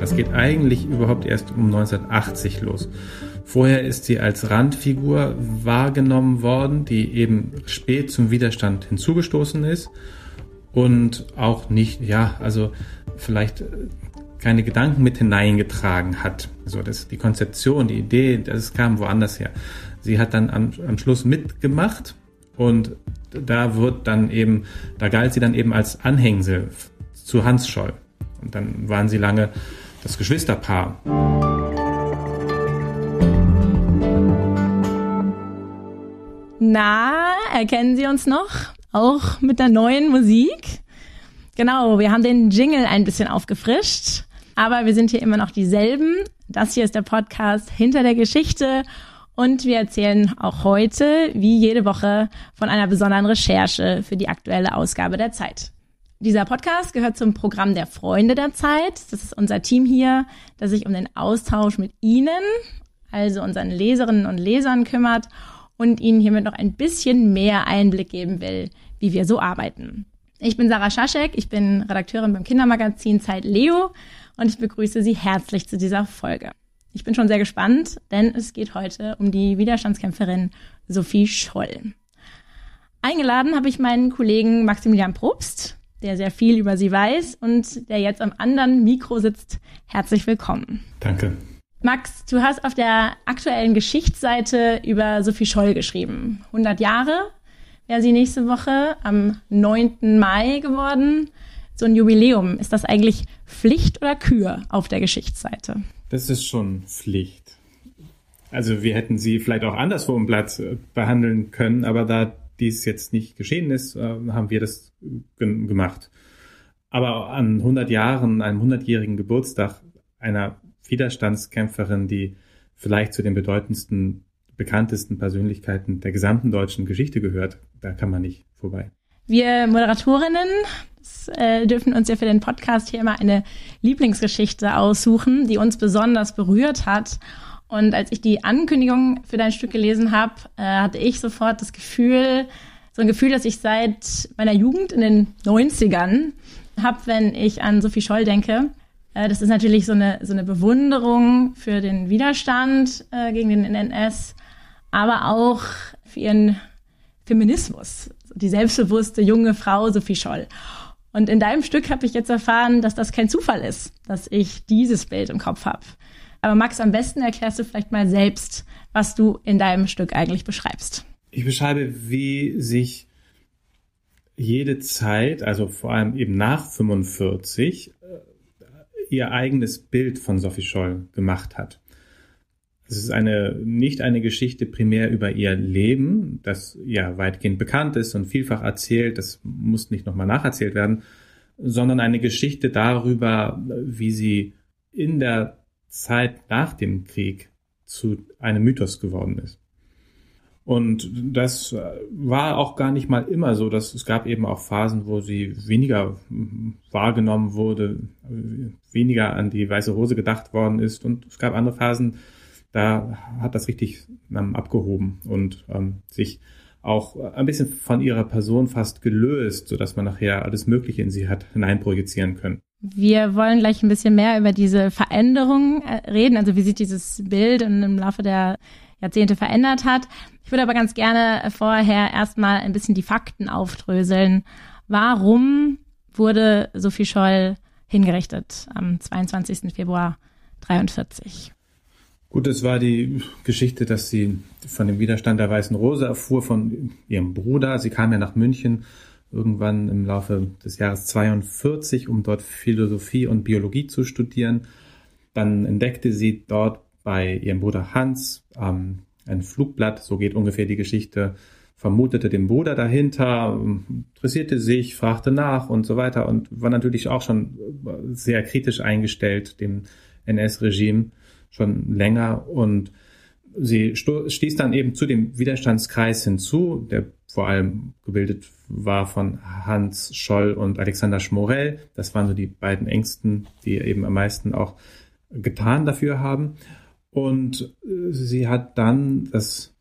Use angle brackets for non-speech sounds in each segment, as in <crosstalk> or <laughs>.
Das geht eigentlich überhaupt erst um 1980 los. Vorher ist sie als Randfigur wahrgenommen worden, die eben spät zum Widerstand hinzugestoßen ist und auch nicht, ja, also vielleicht keine Gedanken mit hineingetragen hat. So, das, die Konzeption, die Idee, das kam woanders her. Sie hat dann am, am Schluss mitgemacht und da wird dann eben, da galt sie dann eben als Anhängsel zu Hans Scholl. Und dann waren sie lange das Geschwisterpaar. Na, erkennen Sie uns noch? Auch mit der neuen Musik? Genau, wir haben den Jingle ein bisschen aufgefrischt, aber wir sind hier immer noch dieselben. Das hier ist der Podcast Hinter der Geschichte und wir erzählen auch heute, wie jede Woche, von einer besonderen Recherche für die aktuelle Ausgabe der Zeit. Dieser Podcast gehört zum Programm der Freunde der Zeit. Das ist unser Team hier, das sich um den Austausch mit Ihnen, also unseren Leserinnen und Lesern kümmert und Ihnen hiermit noch ein bisschen mehr Einblick geben will, wie wir so arbeiten. Ich bin Sarah Schaschek, ich bin Redakteurin beim Kindermagazin Zeit Leo und ich begrüße Sie herzlich zu dieser Folge. Ich bin schon sehr gespannt, denn es geht heute um die Widerstandskämpferin Sophie Scholl. Eingeladen habe ich meinen Kollegen Maximilian Probst, der sehr viel über sie weiß und der jetzt am anderen Mikro sitzt. Herzlich willkommen. Danke. Max, du hast auf der aktuellen Geschichtsseite über Sophie Scholl geschrieben. 100 Jahre wäre sie nächste Woche am 9. Mai geworden. So ein Jubiläum. Ist das eigentlich Pflicht oder Kür auf der Geschichtsseite? Das ist schon Pflicht. Also wir hätten sie vielleicht auch anderswo im Blatt behandeln können, aber da dies jetzt nicht geschehen ist, äh, haben wir das gemacht. Aber an 100 Jahren, einem 100-jährigen Geburtstag einer Widerstandskämpferin, die vielleicht zu den bedeutendsten, bekanntesten Persönlichkeiten der gesamten deutschen Geschichte gehört, da kann man nicht vorbei. Wir Moderatorinnen äh, dürfen uns ja für den Podcast hier immer eine Lieblingsgeschichte aussuchen, die uns besonders berührt hat. Und als ich die Ankündigung für dein Stück gelesen habe, äh, hatte ich sofort das Gefühl, so ein Gefühl, dass ich seit meiner Jugend in den 90ern habe, wenn ich an Sophie Scholl denke. Äh, das ist natürlich so eine, so eine Bewunderung für den Widerstand äh, gegen den NS, aber auch für ihren Feminismus. Die selbstbewusste junge Frau Sophie Scholl. Und in deinem Stück habe ich jetzt erfahren, dass das kein Zufall ist, dass ich dieses Bild im Kopf habe. Aber Max, am besten erklärst du vielleicht mal selbst, was du in deinem Stück eigentlich beschreibst. Ich beschreibe, wie sich jede Zeit, also vor allem eben nach 45, äh, ihr eigenes Bild von Sophie Scholl gemacht hat. Es ist eine, nicht eine Geschichte primär über ihr Leben, das ja weitgehend bekannt ist und vielfach erzählt, das muss nicht nochmal nacherzählt werden, sondern eine Geschichte darüber, wie sie in der Zeit nach dem Krieg zu einem Mythos geworden ist. Und das war auch gar nicht mal immer so, dass es gab eben auch Phasen, wo sie weniger wahrgenommen wurde, weniger an die weiße Hose gedacht worden ist. Und es gab andere Phasen, da hat das richtig ähm, abgehoben und ähm, sich auch ein bisschen von ihrer Person fast gelöst, so dass man nachher alles Mögliche in sie hat hineinprojizieren können. Wir wollen gleich ein bisschen mehr über diese Veränderung äh, reden, also wie sich dieses Bild im Laufe der Jahrzehnte verändert hat. Ich würde aber ganz gerne vorher erstmal ein bisschen die Fakten aufdröseln. Warum wurde Sophie Scholl hingerichtet am 22. Februar 43? Gut, es war die Geschichte, dass sie von dem Widerstand der Weißen Rose erfuhr von ihrem Bruder. Sie kam ja nach München irgendwann im Laufe des Jahres 42, um dort Philosophie und Biologie zu studieren. Dann entdeckte sie dort bei ihrem Bruder Hans ähm, ein Flugblatt, so geht ungefähr die Geschichte, vermutete den Bruder dahinter, interessierte sich, fragte nach und so weiter und war natürlich auch schon sehr kritisch eingestellt dem NS-Regime schon länger. Und sie stieß dann eben zu dem Widerstandskreis hinzu, der vor allem gebildet war von Hans Scholl und Alexander Schmorell. Das waren so die beiden Ängsten, die eben am meisten auch getan dafür haben. Und äh, sie hat dann das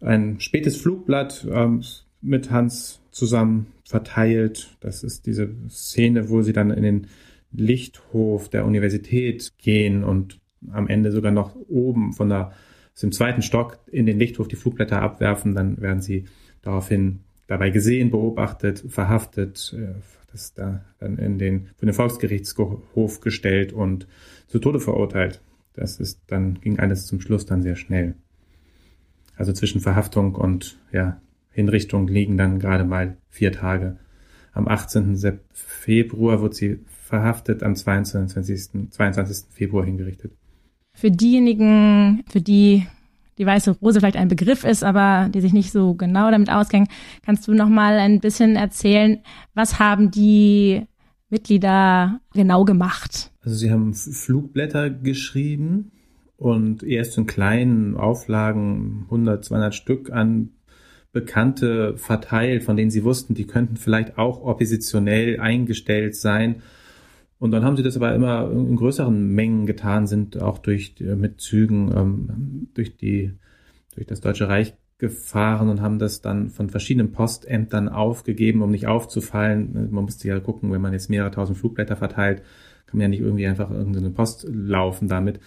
ein spätes Flugblatt ähm, mit Hans zusammen verteilt. Das ist diese Szene, wo sie dann in den Lichthof der Universität gehen und am Ende sogar noch oben von der, aus dem zweiten Stock in den Lichthof die Flugblätter abwerfen, dann werden sie daraufhin dabei gesehen, beobachtet, verhaftet, äh, das da dann in den, für den Volksgerichtshof gestellt und zu Tode verurteilt. Das ist dann, ging alles zum Schluss dann sehr schnell. Also zwischen Verhaftung und, ja, Hinrichtung liegen dann gerade mal vier Tage. Am 18. Februar wird sie verhaftet, am 22. 22. Februar hingerichtet. Für diejenigen, für die die weiße Rose vielleicht ein Begriff ist, aber die sich nicht so genau damit auskennen, kannst du noch mal ein bisschen erzählen, was haben die Mitglieder genau gemacht? Also sie haben Flugblätter geschrieben und erst in kleinen Auflagen 100, 200 Stück an Bekannte verteilt, von denen sie wussten, die könnten vielleicht auch oppositionell eingestellt sein. Und dann haben sie das aber immer in größeren Mengen getan, sind auch durch mit Zügen ähm, durch die durch das Deutsche Reich gefahren und haben das dann von verschiedenen Postämtern aufgegeben, um nicht aufzufallen. Man musste ja gucken, wenn man jetzt mehrere tausend Flugblätter verteilt, kann man ja nicht irgendwie einfach irgendeine Post laufen damit.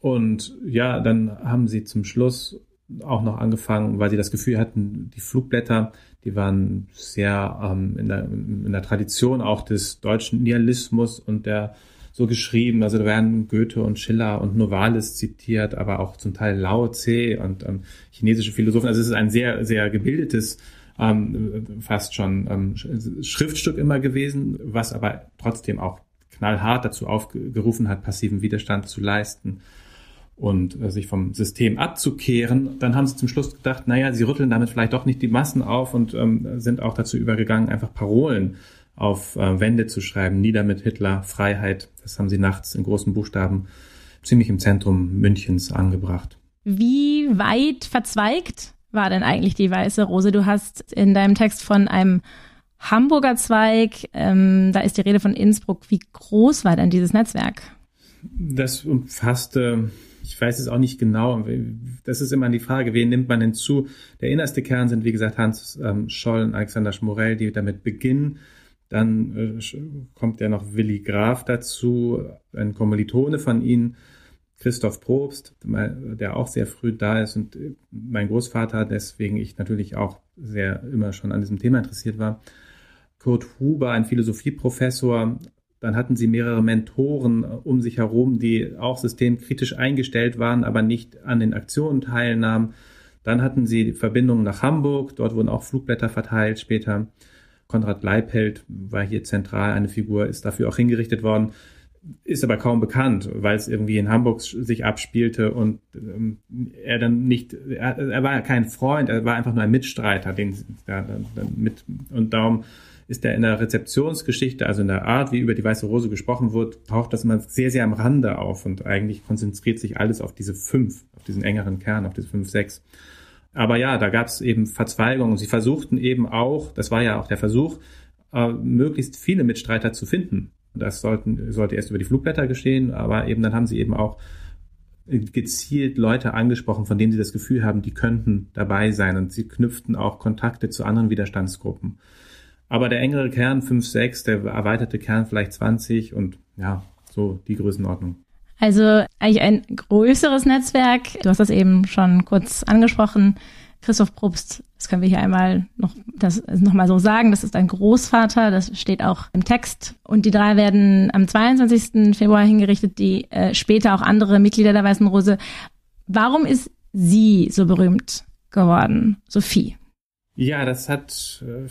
Und ja, dann haben sie zum Schluss auch noch angefangen, weil sie das Gefühl hatten, die Flugblätter, die waren sehr ähm, in, der, in der Tradition auch des deutschen Nihilismus und der so geschrieben. Also da werden Goethe und Schiller und Novalis zitiert, aber auch zum Teil Lao Tse und ähm, chinesische Philosophen. Also es ist ein sehr, sehr gebildetes ähm, fast schon ähm, Schriftstück immer gewesen, was aber trotzdem auch knallhart dazu aufgerufen hat, passiven Widerstand zu leisten und äh, sich vom System abzukehren, dann haben sie zum Schluss gedacht, naja, sie rütteln damit vielleicht doch nicht die Massen auf und ähm, sind auch dazu übergegangen, einfach Parolen auf äh, Wände zu schreiben. Nieder mit Hitler, Freiheit. Das haben sie nachts in großen Buchstaben ziemlich im Zentrum Münchens angebracht. Wie weit verzweigt war denn eigentlich die Weiße Rose? Du hast in deinem Text von einem Hamburger Zweig, ähm, da ist die Rede von Innsbruck. Wie groß war denn dieses Netzwerk? Das umfasste ich weiß es auch nicht genau. Das ist immer die Frage, wen nimmt man hinzu? Der innerste Kern sind, wie gesagt, Hans ähm, Scholl und Alexander Schmorell, die damit beginnen. Dann äh, kommt ja noch Willi Graf dazu, ein Kommilitone von ihnen, Christoph Probst, der auch sehr früh da ist und äh, mein Großvater, deswegen ich natürlich auch sehr immer schon an diesem Thema interessiert war. Kurt Huber, ein Philosophieprofessor, dann hatten sie mehrere Mentoren äh, um sich herum, die auch systemkritisch eingestellt waren, aber nicht an den Aktionen teilnahmen. Dann hatten sie Verbindungen nach Hamburg, dort wurden auch Flugblätter verteilt später. Konrad Leipelt war hier zentral eine Figur, ist dafür auch hingerichtet worden, ist aber kaum bekannt, weil es irgendwie in Hamburg sich abspielte und ähm, er dann nicht, er, er war kein Freund, er war einfach nur ein Mitstreiter, den ja, mit und darum ist er in der Rezeptionsgeschichte, also in der Art, wie über die Weiße Rose gesprochen wird, taucht das immer sehr, sehr am Rande auf und eigentlich konzentriert sich alles auf diese fünf, auf diesen engeren Kern, auf diese fünf, sechs. Aber ja, da gab es eben Verzweigungen. Sie versuchten eben auch, das war ja auch der Versuch, äh, möglichst viele Mitstreiter zu finden. Das sollten, sollte erst über die Flugblätter geschehen, aber eben dann haben sie eben auch gezielt Leute angesprochen, von denen sie das Gefühl haben, die könnten dabei sein und sie knüpften auch Kontakte zu anderen Widerstandsgruppen. Aber der engere Kern 5, 6, der erweiterte Kern vielleicht 20 und ja, so die Größenordnung. Also eigentlich ein größeres Netzwerk. Du hast das eben schon kurz angesprochen. Christoph Probst, das können wir hier einmal noch, das noch mal so sagen, das ist ein Großvater, das steht auch im Text. Und die drei werden am 22. Februar hingerichtet, die äh, später auch andere Mitglieder der Weißen Rose. Warum ist sie so berühmt geworden, Sophie? Ja, das hat äh,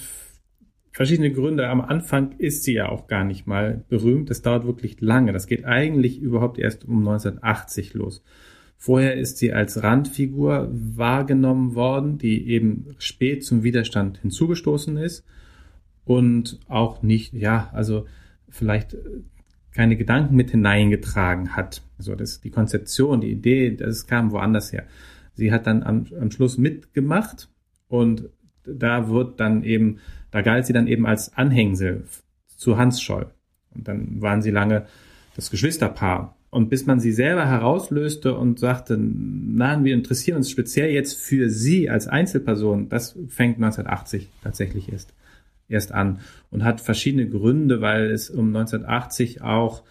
verschiedene Gründe. Am Anfang ist sie ja auch gar nicht mal berühmt. Das dauert wirklich lange. Das geht eigentlich überhaupt erst um 1980 los. Vorher ist sie als Randfigur wahrgenommen worden, die eben spät zum Widerstand hinzugestoßen ist und auch nicht, ja, also vielleicht keine Gedanken mit hineingetragen hat. Also das, die Konzeption, die Idee, das kam woanders her. Sie hat dann am, am Schluss mitgemacht und da wird dann eben da galt sie dann eben als Anhängsel zu Hans Scholl. Und dann waren sie lange das Geschwisterpaar. Und bis man sie selber herauslöste und sagte, nein, wir interessieren uns speziell jetzt für sie als Einzelperson, das fängt 1980 tatsächlich erst, erst an und hat verschiedene Gründe, weil es um 1980 auch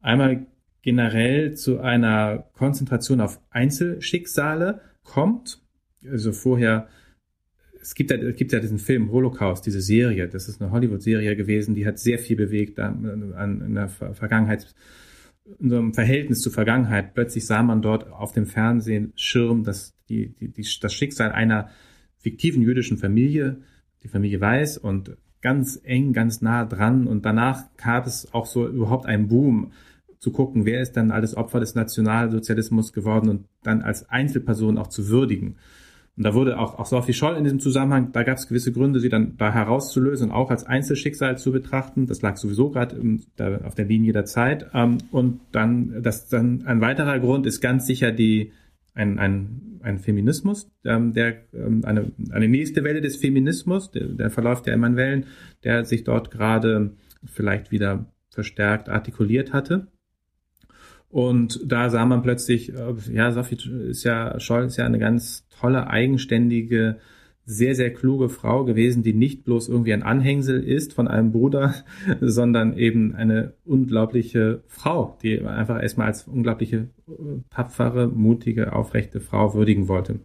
einmal generell zu einer Konzentration auf Einzelschicksale kommt. Also vorher, es gibt ja, es gibt ja diesen Film Holocaust, diese Serie, das ist eine Hollywood-Serie gewesen, die hat sehr viel bewegt an, an in der Vergangenheit, in so einem Verhältnis zur Vergangenheit. Plötzlich sah man dort auf dem Fernsehschirm das, die, die, die, das Schicksal einer fiktiven jüdischen Familie, die Familie Weiß und ganz eng, ganz nah dran. Und danach gab es auch so überhaupt einen Boom zu gucken, wer ist dann alles Opfer des Nationalsozialismus geworden und dann als Einzelperson auch zu würdigen. Und da wurde auch, auch Sophie Scholl in diesem Zusammenhang, da gab es gewisse Gründe, sie dann da herauszulösen und auch als Einzelschicksal zu betrachten. Das lag sowieso gerade auf der Linie der Zeit. Ähm, und dann, das dann ein weiterer Grund ist ganz sicher die ein, ein, ein Feminismus, ähm, der ähm, eine, eine nächste Welle des Feminismus, der, der verläuft ja immer in Wellen, der sich dort gerade vielleicht wieder verstärkt artikuliert hatte. Und da sah man plötzlich, äh, ja, Sophie ist ja, Scholl ist ja eine ganz tolle, eigenständige, sehr, sehr kluge Frau gewesen, die nicht bloß irgendwie ein Anhängsel ist von einem Bruder, <laughs> sondern eben eine unglaubliche Frau, die einfach erstmal als unglaubliche, tapfere, mutige, aufrechte Frau würdigen wollte.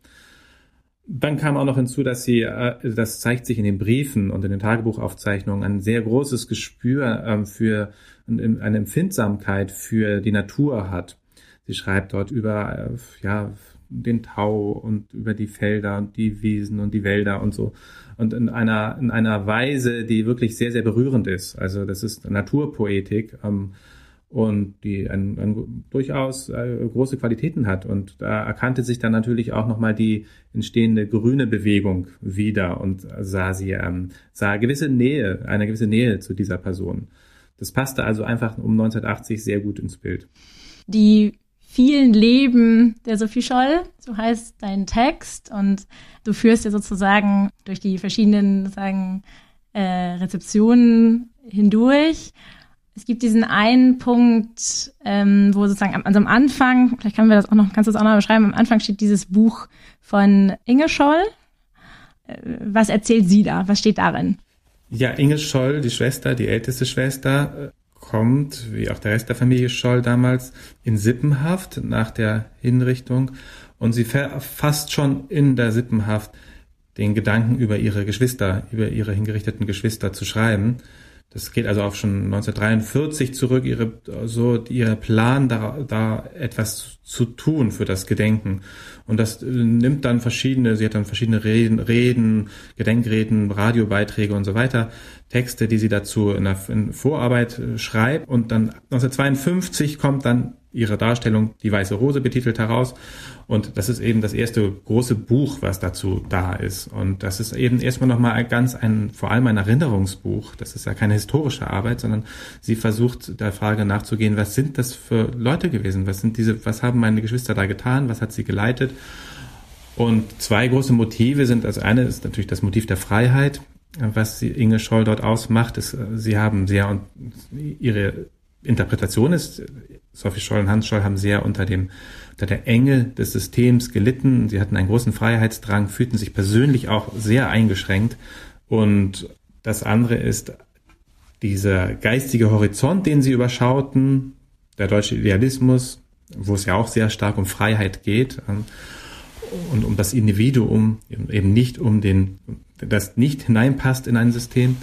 Dann kam auch noch hinzu, dass sie, äh, das zeigt sich in den Briefen und in den Tagebuchaufzeichnungen, ein sehr großes Gespür ähm, für eine Empfindsamkeit für die Natur hat. Sie schreibt dort über äh, ja, den Tau und über die Felder und die Wiesen und die Wälder und so. Und in einer, in einer Weise, die wirklich sehr, sehr berührend ist. Also das ist Naturpoetik. Ähm, und die ein, ein, durchaus äh, große Qualitäten hat. Und da erkannte sich dann natürlich auch nochmal die entstehende grüne Bewegung wieder und sah sie, ähm, sah gewisse Nähe, eine gewisse Nähe zu dieser Person. Das passte also einfach um 1980 sehr gut ins Bild. Die vielen Leben der Sophie Scholl, so heißt dein Text, und du führst ja sozusagen durch die verschiedenen sagen, äh, Rezeptionen hindurch es gibt diesen einen Punkt, ähm, wo sozusagen also am Anfang, vielleicht können wir das auch noch, kannst du das auch noch beschreiben, am Anfang steht dieses Buch von Inge Scholl. Äh, was erzählt sie da? Was steht darin? Ja, Inge Scholl, die Schwester, die älteste Schwester, kommt, wie auch der Rest der Familie Scholl damals, in Sippenhaft nach der Hinrichtung und sie verfasst schon in der Sippenhaft den Gedanken über ihre Geschwister, über ihre hingerichteten Geschwister zu schreiben. Das geht also auch schon 1943 zurück, ihre, so, ihr Plan, da, da etwas zu tun für das Gedenken. Und das äh, nimmt dann verschiedene, sie hat dann verschiedene Reden, Reden, Gedenkreden, Radiobeiträge und so weiter, Texte, die sie dazu in der Vorarbeit äh, schreibt. Und dann 1952 kommt dann ihre Darstellung Die Weiße Rose betitelt heraus. Und das ist eben das erste große Buch, was dazu da ist. Und das ist eben erstmal nochmal ganz ein, vor allem ein Erinnerungsbuch. Das ist ja keine historische Arbeit, sondern sie versucht der Frage nachzugehen, was sind das für Leute gewesen? Was sind diese, was haben meine Geschwister da getan? Was hat sie geleitet? Und zwei große Motive sind, also eine ist natürlich das Motiv der Freiheit, was Inge Scholl dort ausmacht, ist, sie haben sehr, ihre Interpretation ist, Sophie Scholl und Hans Scholl haben sehr unter dem, unter der Enge des Systems gelitten. Sie hatten einen großen Freiheitsdrang, fühlten sich persönlich auch sehr eingeschränkt. Und das andere ist dieser geistige Horizont, den sie überschauten, der deutsche Idealismus, wo es ja auch sehr stark um Freiheit geht und um das Individuum, eben nicht um den, das nicht hineinpasst in ein System.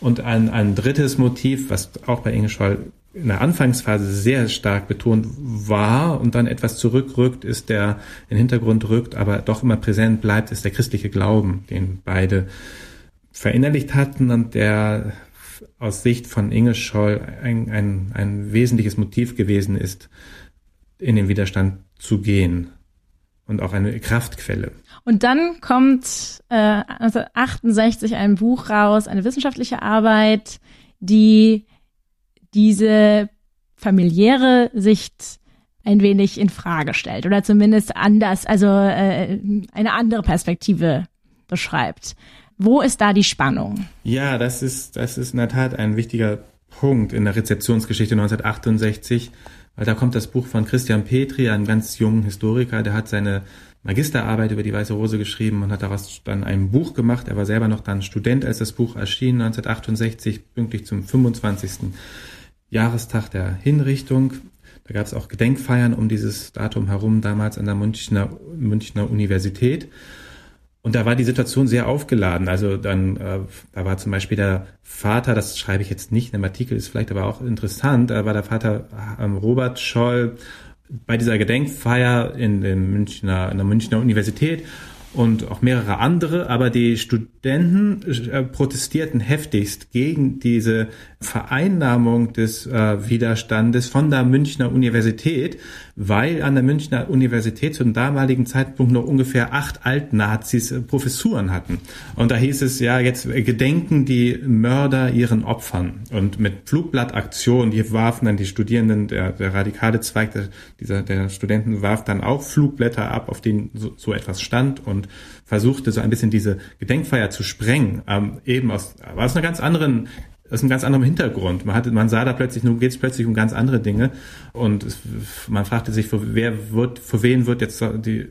Und ein, ein drittes Motiv, was auch bei Inge Scholl in der Anfangsphase sehr stark betont war und dann etwas zurückrückt, ist der in den Hintergrund rückt, aber doch immer präsent bleibt, ist der christliche Glauben, den beide verinnerlicht hatten und der aus Sicht von Inge Scholl ein, ein, ein wesentliches Motiv gewesen ist, in den Widerstand zu gehen und auch eine Kraftquelle. Und dann kommt äh, 1968 ein Buch raus, eine wissenschaftliche Arbeit, die diese familiäre Sicht ein wenig in Frage stellt oder zumindest anders, also äh, eine andere Perspektive beschreibt. Wo ist da die Spannung? Ja, das ist, das ist in der Tat ein wichtiger Punkt in der Rezeptionsgeschichte 1968, weil da kommt das Buch von Christian Petri, einem ganz jungen Historiker, der hat seine Magisterarbeit über die Weiße Rose geschrieben und hat daraus dann ein Buch gemacht. Er war selber noch dann Student, als das Buch erschien, 1968, pünktlich zum 25. Jahrestag der Hinrichtung. Da gab es auch Gedenkfeiern um dieses Datum herum, damals an der Münchner, Münchner Universität. Und da war die Situation sehr aufgeladen. Also dann, äh, da war zum Beispiel der Vater, das schreibe ich jetzt nicht, in dem Artikel ist vielleicht aber auch interessant, war der Vater ähm, Robert Scholl bei dieser Gedenkfeier in, dem Münchner, in der Münchner Universität und auch mehrere andere, aber die Studenten äh, protestierten heftigst gegen diese Vereinnahmung des äh, Widerstandes von der Münchner Universität, weil an der Münchner Universität zum damaligen Zeitpunkt noch ungefähr acht Altnazis äh, Professuren hatten. Und da hieß es ja, jetzt gedenken die Mörder ihren Opfern. Und mit Flugblattaktionen, die warfen dann die Studierenden, der, der radikale Zweig der, dieser, der Studenten warf dann auch Flugblätter ab, auf denen so, so etwas stand und versuchte so ein bisschen diese Gedenkfeier zu sprengen, ähm, eben aus, aus einer ganz anderen aus einem ganz anderen Hintergrund. Man hatte, man sah da plötzlich, nun geht es plötzlich um ganz andere Dinge und es, man fragte sich, für wer wird, für wen wird jetzt die äh,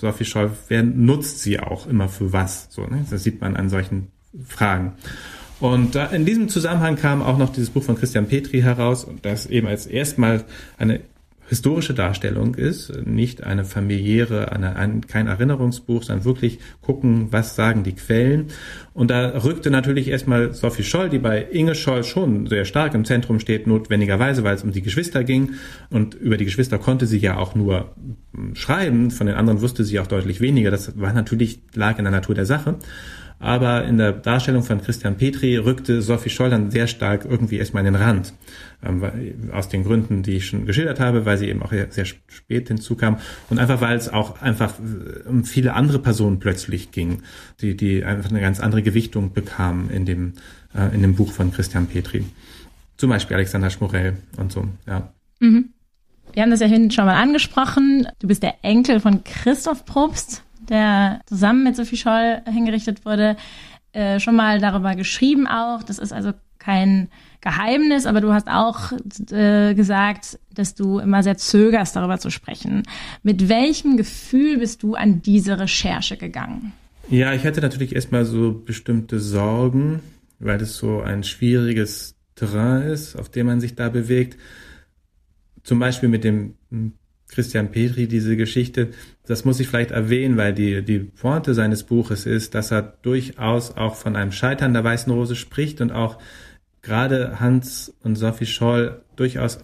Sophie Scholl, wer nutzt sie auch immer für was? So, ne? Das sieht man an solchen Fragen. Und in diesem Zusammenhang kam auch noch dieses Buch von Christian Petri heraus, das eben als erstmal eine historische Darstellung ist, nicht eine familiäre, eine, ein, kein Erinnerungsbuch, sondern wirklich gucken, was sagen die Quellen. Und da rückte natürlich erstmal Sophie Scholl, die bei Inge Scholl schon sehr stark im Zentrum steht, notwendigerweise, weil es um die Geschwister ging. Und über die Geschwister konnte sie ja auch nur schreiben, von den anderen wusste sie auch deutlich weniger. Das war natürlich, lag in der Natur der Sache. Aber in der Darstellung von Christian Petri rückte Sophie Scholl dann sehr stark irgendwie erstmal in den Rand. Ähm, aus den Gründen, die ich schon geschildert habe, weil sie eben auch sehr spät hinzukam und einfach weil es auch einfach äh, um viele andere Personen plötzlich ging, die, die einfach eine ganz andere Gewichtung bekamen in dem, äh, in dem Buch von Christian Petri. Zum Beispiel Alexander Schmorell und so, ja. Mhm. Wir haben das ja schon mal angesprochen. Du bist der Enkel von Christoph Probst der zusammen mit Sophie Scholl hingerichtet wurde, äh, schon mal darüber geschrieben auch. Das ist also kein Geheimnis, aber du hast auch äh, gesagt, dass du immer sehr zögerst, darüber zu sprechen. Mit welchem Gefühl bist du an diese Recherche gegangen? Ja, ich hatte natürlich erstmal so bestimmte Sorgen, weil es so ein schwieriges Terrain ist, auf dem man sich da bewegt. Zum Beispiel mit dem Christian Petri diese Geschichte, das muss ich vielleicht erwähnen, weil die, die Pointe seines Buches ist, dass er durchaus auch von einem Scheitern der Weißen Rose spricht und auch gerade Hans und Sophie Scholl durchaus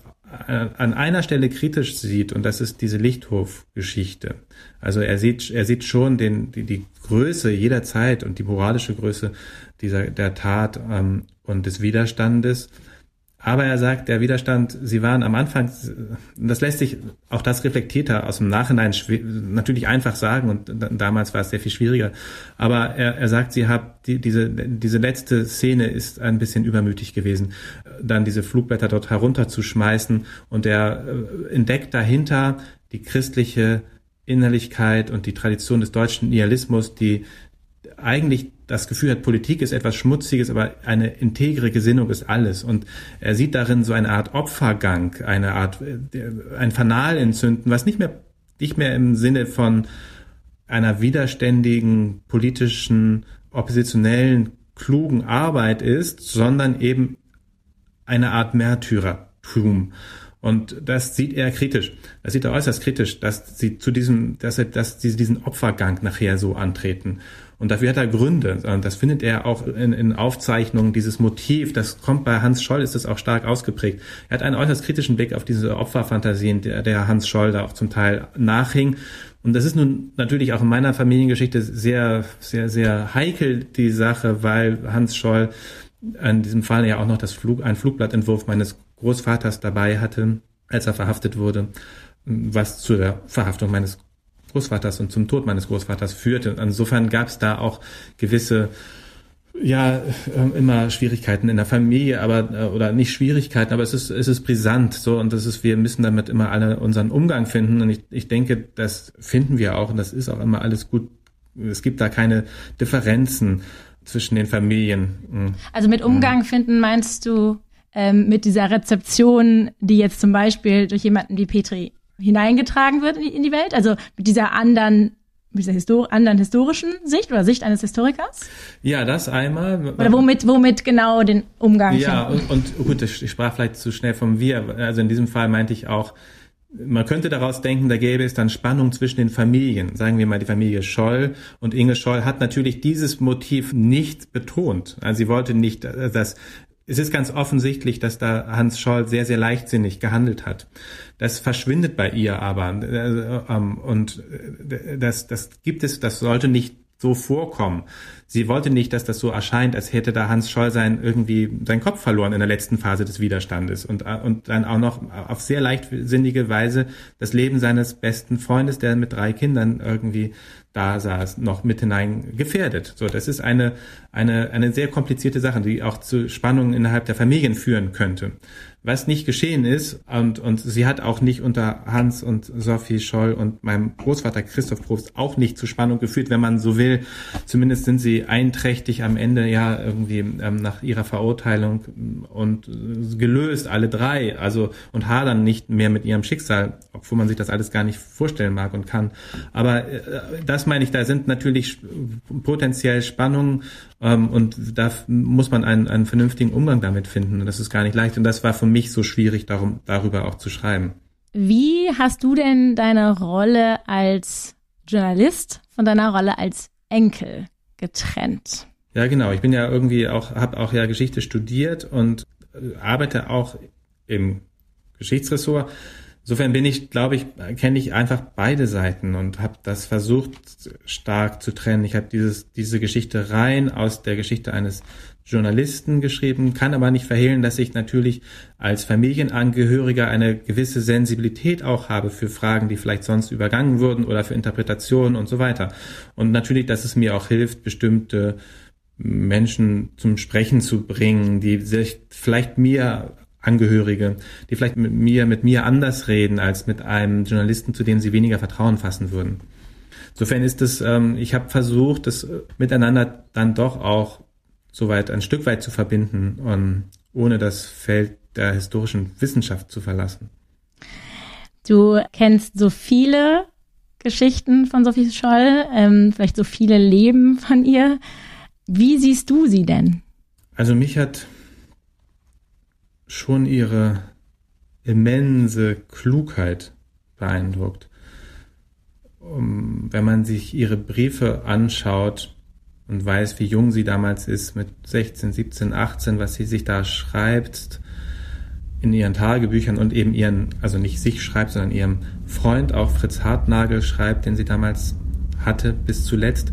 an einer Stelle kritisch sieht. Und das ist diese Lichthof-Geschichte. Also er sieht, er sieht schon den, die, die Größe jeder Zeit und die moralische Größe dieser, der Tat ähm, und des Widerstandes aber er sagt, der Widerstand, sie waren am Anfang, das lässt sich, auch das reflektiert er aus dem Nachhinein natürlich einfach sagen und damals war es sehr viel schwieriger. Aber er, er sagt, sie haben, die, diese, diese letzte Szene ist ein bisschen übermütig gewesen, dann diese Flugblätter dort herunterzuschmeißen und er äh, entdeckt dahinter die christliche Innerlichkeit und die Tradition des deutschen Nihilismus, die eigentlich das Gefühl hat, Politik ist etwas Schmutziges, aber eine integre Gesinnung ist alles. Und er sieht darin so eine Art Opfergang, eine Art, äh, ein Fanal entzünden, was nicht mehr, nicht mehr im Sinne von einer widerständigen, politischen, oppositionellen, klugen Arbeit ist, sondern eben eine Art Märtyrertum. Und das sieht er kritisch. Das sieht er äußerst kritisch, dass sie zu diesem, dass er, dass sie diesen Opfergang nachher so antreten. Und dafür hat er Gründe. Das findet er auch in, in Aufzeichnungen, dieses Motiv, das kommt bei Hans Scholl, ist das auch stark ausgeprägt. Er hat einen äußerst kritischen Blick auf diese Opferfantasien, der, der Hans Scholl da auch zum Teil nachhing. Und das ist nun natürlich auch in meiner Familiengeschichte sehr, sehr, sehr heikel, die Sache, weil Hans Scholl in diesem Fall ja auch noch das Flug, ein Flugblattentwurf meines Großvaters dabei hatte, als er verhaftet wurde, was zu der Verhaftung meines Großvaters und zum Tod meines Großvaters führte. Insofern gab es da auch gewisse ja äh, immer Schwierigkeiten in der Familie, aber äh, oder nicht Schwierigkeiten, aber es ist es ist brisant so und das ist wir müssen damit immer alle unseren Umgang finden und ich, ich denke, das finden wir auch und das ist auch immer alles gut. Es gibt da keine Differenzen zwischen den Familien. Mhm. Also mit Umgang finden meinst du ähm, mit dieser Rezeption, die jetzt zum Beispiel durch jemanden wie Petri hineingetragen wird in die Welt? Also mit dieser anderen mit dieser Histor anderen historischen Sicht oder Sicht eines Historikers? Ja, das einmal. Oder womit, womit genau den Umgang? Ja, und, und gut, ich sprach vielleicht zu schnell vom Wir. Also in diesem Fall meinte ich auch, man könnte daraus denken, da gäbe es dann Spannung zwischen den Familien. Sagen wir mal, die Familie Scholl und Inge Scholl hat natürlich dieses Motiv nicht betont. Also sie wollte nicht, dass es ist ganz offensichtlich, dass da Hans Scholl sehr, sehr leichtsinnig gehandelt hat. Das verschwindet bei ihr aber. Äh, ähm, und äh, das, das gibt es, das sollte nicht so vorkommen. Sie wollte nicht, dass das so erscheint, als hätte da Hans Scholl sein irgendwie seinen Kopf verloren in der letzten Phase des Widerstandes und, äh, und dann auch noch auf sehr leichtsinnige Weise das Leben seines besten Freundes, der mit drei Kindern irgendwie da saß, noch mit hinein gefährdet. So, das ist eine, eine, eine sehr komplizierte Sache, die auch zu Spannungen innerhalb der Familien führen könnte was nicht geschehen ist. Und, und sie hat auch nicht unter Hans und Sophie Scholl und meinem Großvater Christoph Probst auch nicht zu Spannung geführt, wenn man so will. Zumindest sind sie einträchtig am Ende ja irgendwie ähm, nach ihrer Verurteilung und gelöst, alle drei, also und hadern nicht mehr mit ihrem Schicksal, obwohl man sich das alles gar nicht vorstellen mag und kann. Aber äh, das meine ich, da sind natürlich potenziell Spannungen ähm, und da muss man einen, einen vernünftigen Umgang damit finden. Und das ist gar nicht leicht. Und das war für mich so schwierig, darum, darüber auch zu schreiben. Wie hast du denn deine Rolle als Journalist von deiner Rolle als Enkel getrennt? Ja, genau. Ich bin ja irgendwie auch, habe auch ja Geschichte studiert und äh, arbeite auch im Geschichtsressort. Insofern bin ich, glaube ich, kenne ich einfach beide Seiten und habe das versucht stark zu trennen. Ich habe dieses diese Geschichte rein aus der Geschichte eines Journalisten geschrieben, kann aber nicht verhehlen, dass ich natürlich als Familienangehöriger eine gewisse Sensibilität auch habe für Fragen, die vielleicht sonst übergangen würden oder für Interpretationen und so weiter. Und natürlich, dass es mir auch hilft, bestimmte Menschen zum Sprechen zu bringen, die sich vielleicht mir Angehörige, die vielleicht mit mir, mit mir anders reden als mit einem Journalisten, zu dem sie weniger Vertrauen fassen würden. Insofern ist es, ähm, ich habe versucht, das miteinander dann doch auch soweit ein Stück weit zu verbinden, und ohne das Feld der historischen Wissenschaft zu verlassen. Du kennst so viele Geschichten von Sophie Scholl, ähm, vielleicht so viele Leben von ihr. Wie siehst du sie denn? Also mich hat schon ihre immense Klugheit beeindruckt. Wenn man sich ihre Briefe anschaut und weiß, wie jung sie damals ist, mit 16, 17, 18, was sie sich da schreibt in ihren Tagebüchern und eben ihren, also nicht sich schreibt, sondern ihrem Freund, auch Fritz Hartnagel schreibt, den sie damals hatte bis zuletzt.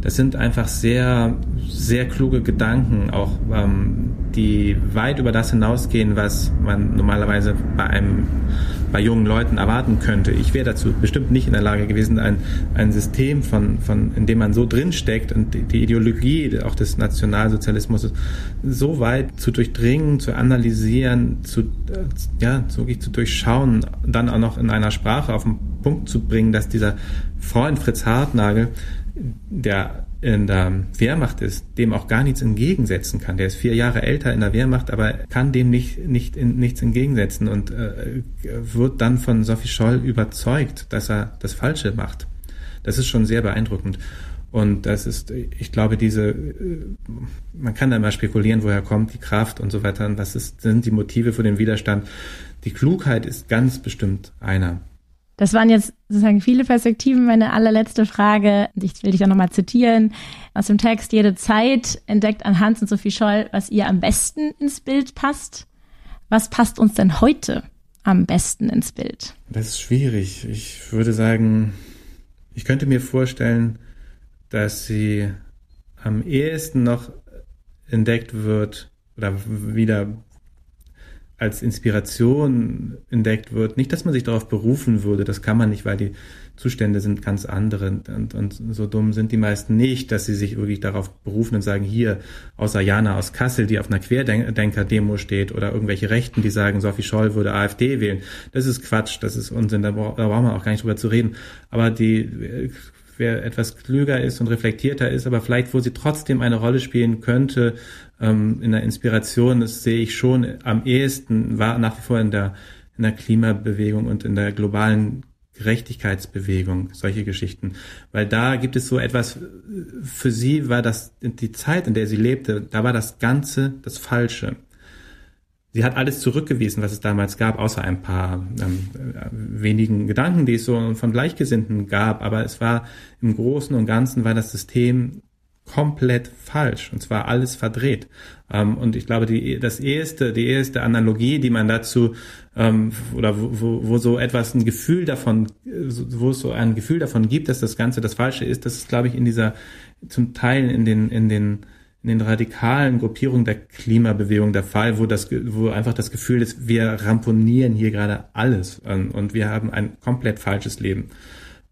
Das sind einfach sehr, sehr kluge Gedanken, auch ähm, die weit über das hinausgehen, was man normalerweise bei einem bei jungen Leuten erwarten könnte. Ich wäre dazu bestimmt nicht in der Lage gewesen, ein, ein System von, von, in dem man so drinsteckt und die, Ideologie auch des Nationalsozialismus so weit zu durchdringen, zu analysieren, zu, ja, wirklich zu durchschauen, dann auch noch in einer Sprache auf den Punkt zu bringen, dass dieser Freund Fritz Hartnagel, der in der Wehrmacht ist, dem auch gar nichts entgegensetzen kann. Der ist vier Jahre älter in der Wehrmacht, aber kann dem nicht, nicht in, nichts entgegensetzen und äh, wird dann von Sophie Scholl überzeugt, dass er das Falsche macht. Das ist schon sehr beeindruckend. Und das ist, ich glaube, diese, äh, man kann da mal spekulieren, woher kommt die Kraft und so weiter und was ist, sind die Motive für den Widerstand. Die Klugheit ist ganz bestimmt einer. Das waren jetzt sozusagen viele Perspektiven. Meine allerletzte Frage, ich will dich auch nochmal zitieren, aus dem Text, jede Zeit entdeckt an Hans und Sophie Scholl, was ihr am besten ins Bild passt. Was passt uns denn heute am besten ins Bild? Das ist schwierig. Ich würde sagen, ich könnte mir vorstellen, dass sie am ehesten noch entdeckt wird oder wieder als Inspiration entdeckt wird. Nicht, dass man sich darauf berufen würde, das kann man nicht, weil die Zustände sind ganz andere und, und so dumm sind die meisten nicht, dass sie sich wirklich darauf berufen und sagen, hier, außer Jana aus Kassel, die auf einer Querdenker-Demo steht oder irgendwelche Rechten, die sagen, Sophie Scholl würde AfD wählen. Das ist Quatsch, das ist Unsinn, da, braucht man auch gar nicht drüber zu reden. Aber die wer etwas klüger ist und reflektierter ist, aber vielleicht, wo sie trotzdem eine Rolle spielen könnte, ähm, in der Inspiration, das sehe ich schon am ehesten, war nach wie vor in der in der Klimabewegung und in der globalen Gerechtigkeitsbewegung, solche Geschichten. Weil da gibt es so etwas, für sie war das die Zeit, in der sie lebte, da war das Ganze das Falsche. Sie hat alles zurückgewiesen, was es damals gab, außer ein paar ähm, wenigen Gedanken, die es so von Gleichgesinnten gab. Aber es war im Großen und Ganzen war das System komplett falsch und zwar alles verdreht. Ähm, und ich glaube, die, das erste, die erste Analogie, die man dazu ähm, oder wo, wo, wo so etwas ein Gefühl davon, wo es so ein Gefühl davon gibt, dass das Ganze das Falsche ist, das ist, glaube ich, in dieser zum Teil in den in den in den radikalen Gruppierungen der Klimabewegung der Fall, wo das, wo einfach das Gefühl ist, wir ramponieren hier gerade alles ähm, und wir haben ein komplett falsches Leben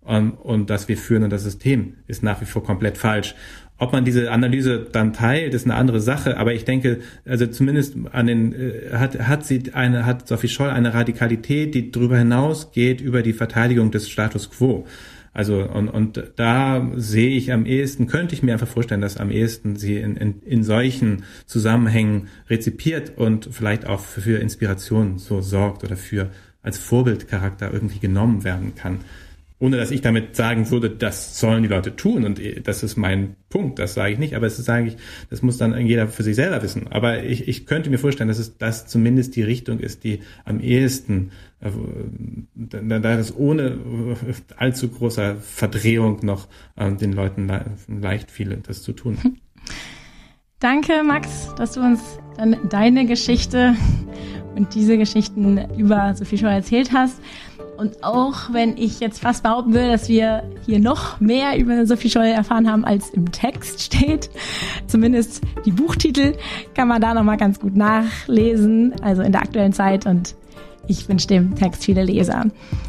und, und das wir führen und das System ist nach wie vor komplett falsch. Ob man diese Analyse dann teilt, ist eine andere Sache, aber ich denke, also zumindest an den äh, hat hat sie eine hat Sophie Scholl eine Radikalität, die darüber hinausgeht über die Verteidigung des Status quo. Also und, und da sehe ich am ehesten, könnte ich mir einfach vorstellen, dass am ehesten sie in, in, in solchen Zusammenhängen rezipiert und vielleicht auch für, für Inspiration so sorgt oder für als Vorbildcharakter irgendwie genommen werden kann ohne dass ich damit sagen würde, das sollen die Leute tun und das ist mein Punkt, das sage ich nicht, aber es sage ich, das muss dann jeder für sich selber wissen. Aber ich, ich könnte mir vorstellen, dass es das zumindest die Richtung ist, die am ehesten, äh, da das ohne allzu großer Verdrehung noch äh, den Leuten leicht fiele, das zu tun. Danke, Max, dass du uns deine Geschichte und diese Geschichten über Sophie Schau erzählt hast. Und auch wenn ich jetzt fast behaupten will, dass wir hier noch mehr über Sophie Scholl erfahren haben, als im Text steht, zumindest die Buchtitel, kann man da nochmal ganz gut nachlesen, also in der aktuellen Zeit und ich wünsche dem Text viele Leser.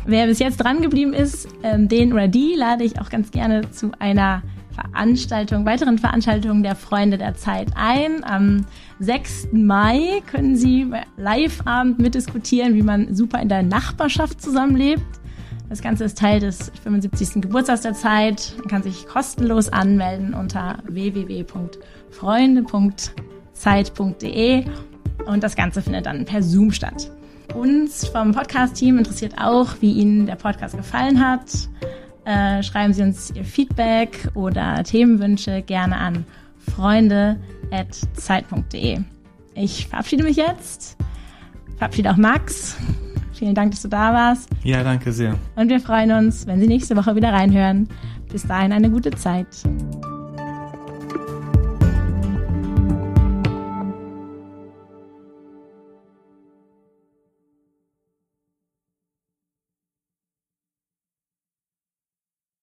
Wer bis jetzt dran geblieben ist, ähm, den oder die lade ich auch ganz gerne zu einer Veranstaltung, weiteren Veranstaltungen der Freunde der Zeit ein. Am 6. Mai können Sie Live-Abend mitdiskutieren, wie man super in der Nachbarschaft zusammenlebt. Das Ganze ist Teil des 75. Geburtstags der Zeit. Man kann sich kostenlos anmelden unter www.freunde.zeit.de und das Ganze findet dann per Zoom statt. Uns vom Podcast-Team interessiert auch, wie Ihnen der Podcast gefallen hat. Äh, schreiben Sie uns Ihr Feedback oder Themenwünsche gerne an freunde.zeit.de. Ich verabschiede mich jetzt. Verabschiede auch Max. <laughs> Vielen Dank, dass du da warst. Ja, danke sehr. Und wir freuen uns, wenn Sie nächste Woche wieder reinhören. Bis dahin eine gute Zeit.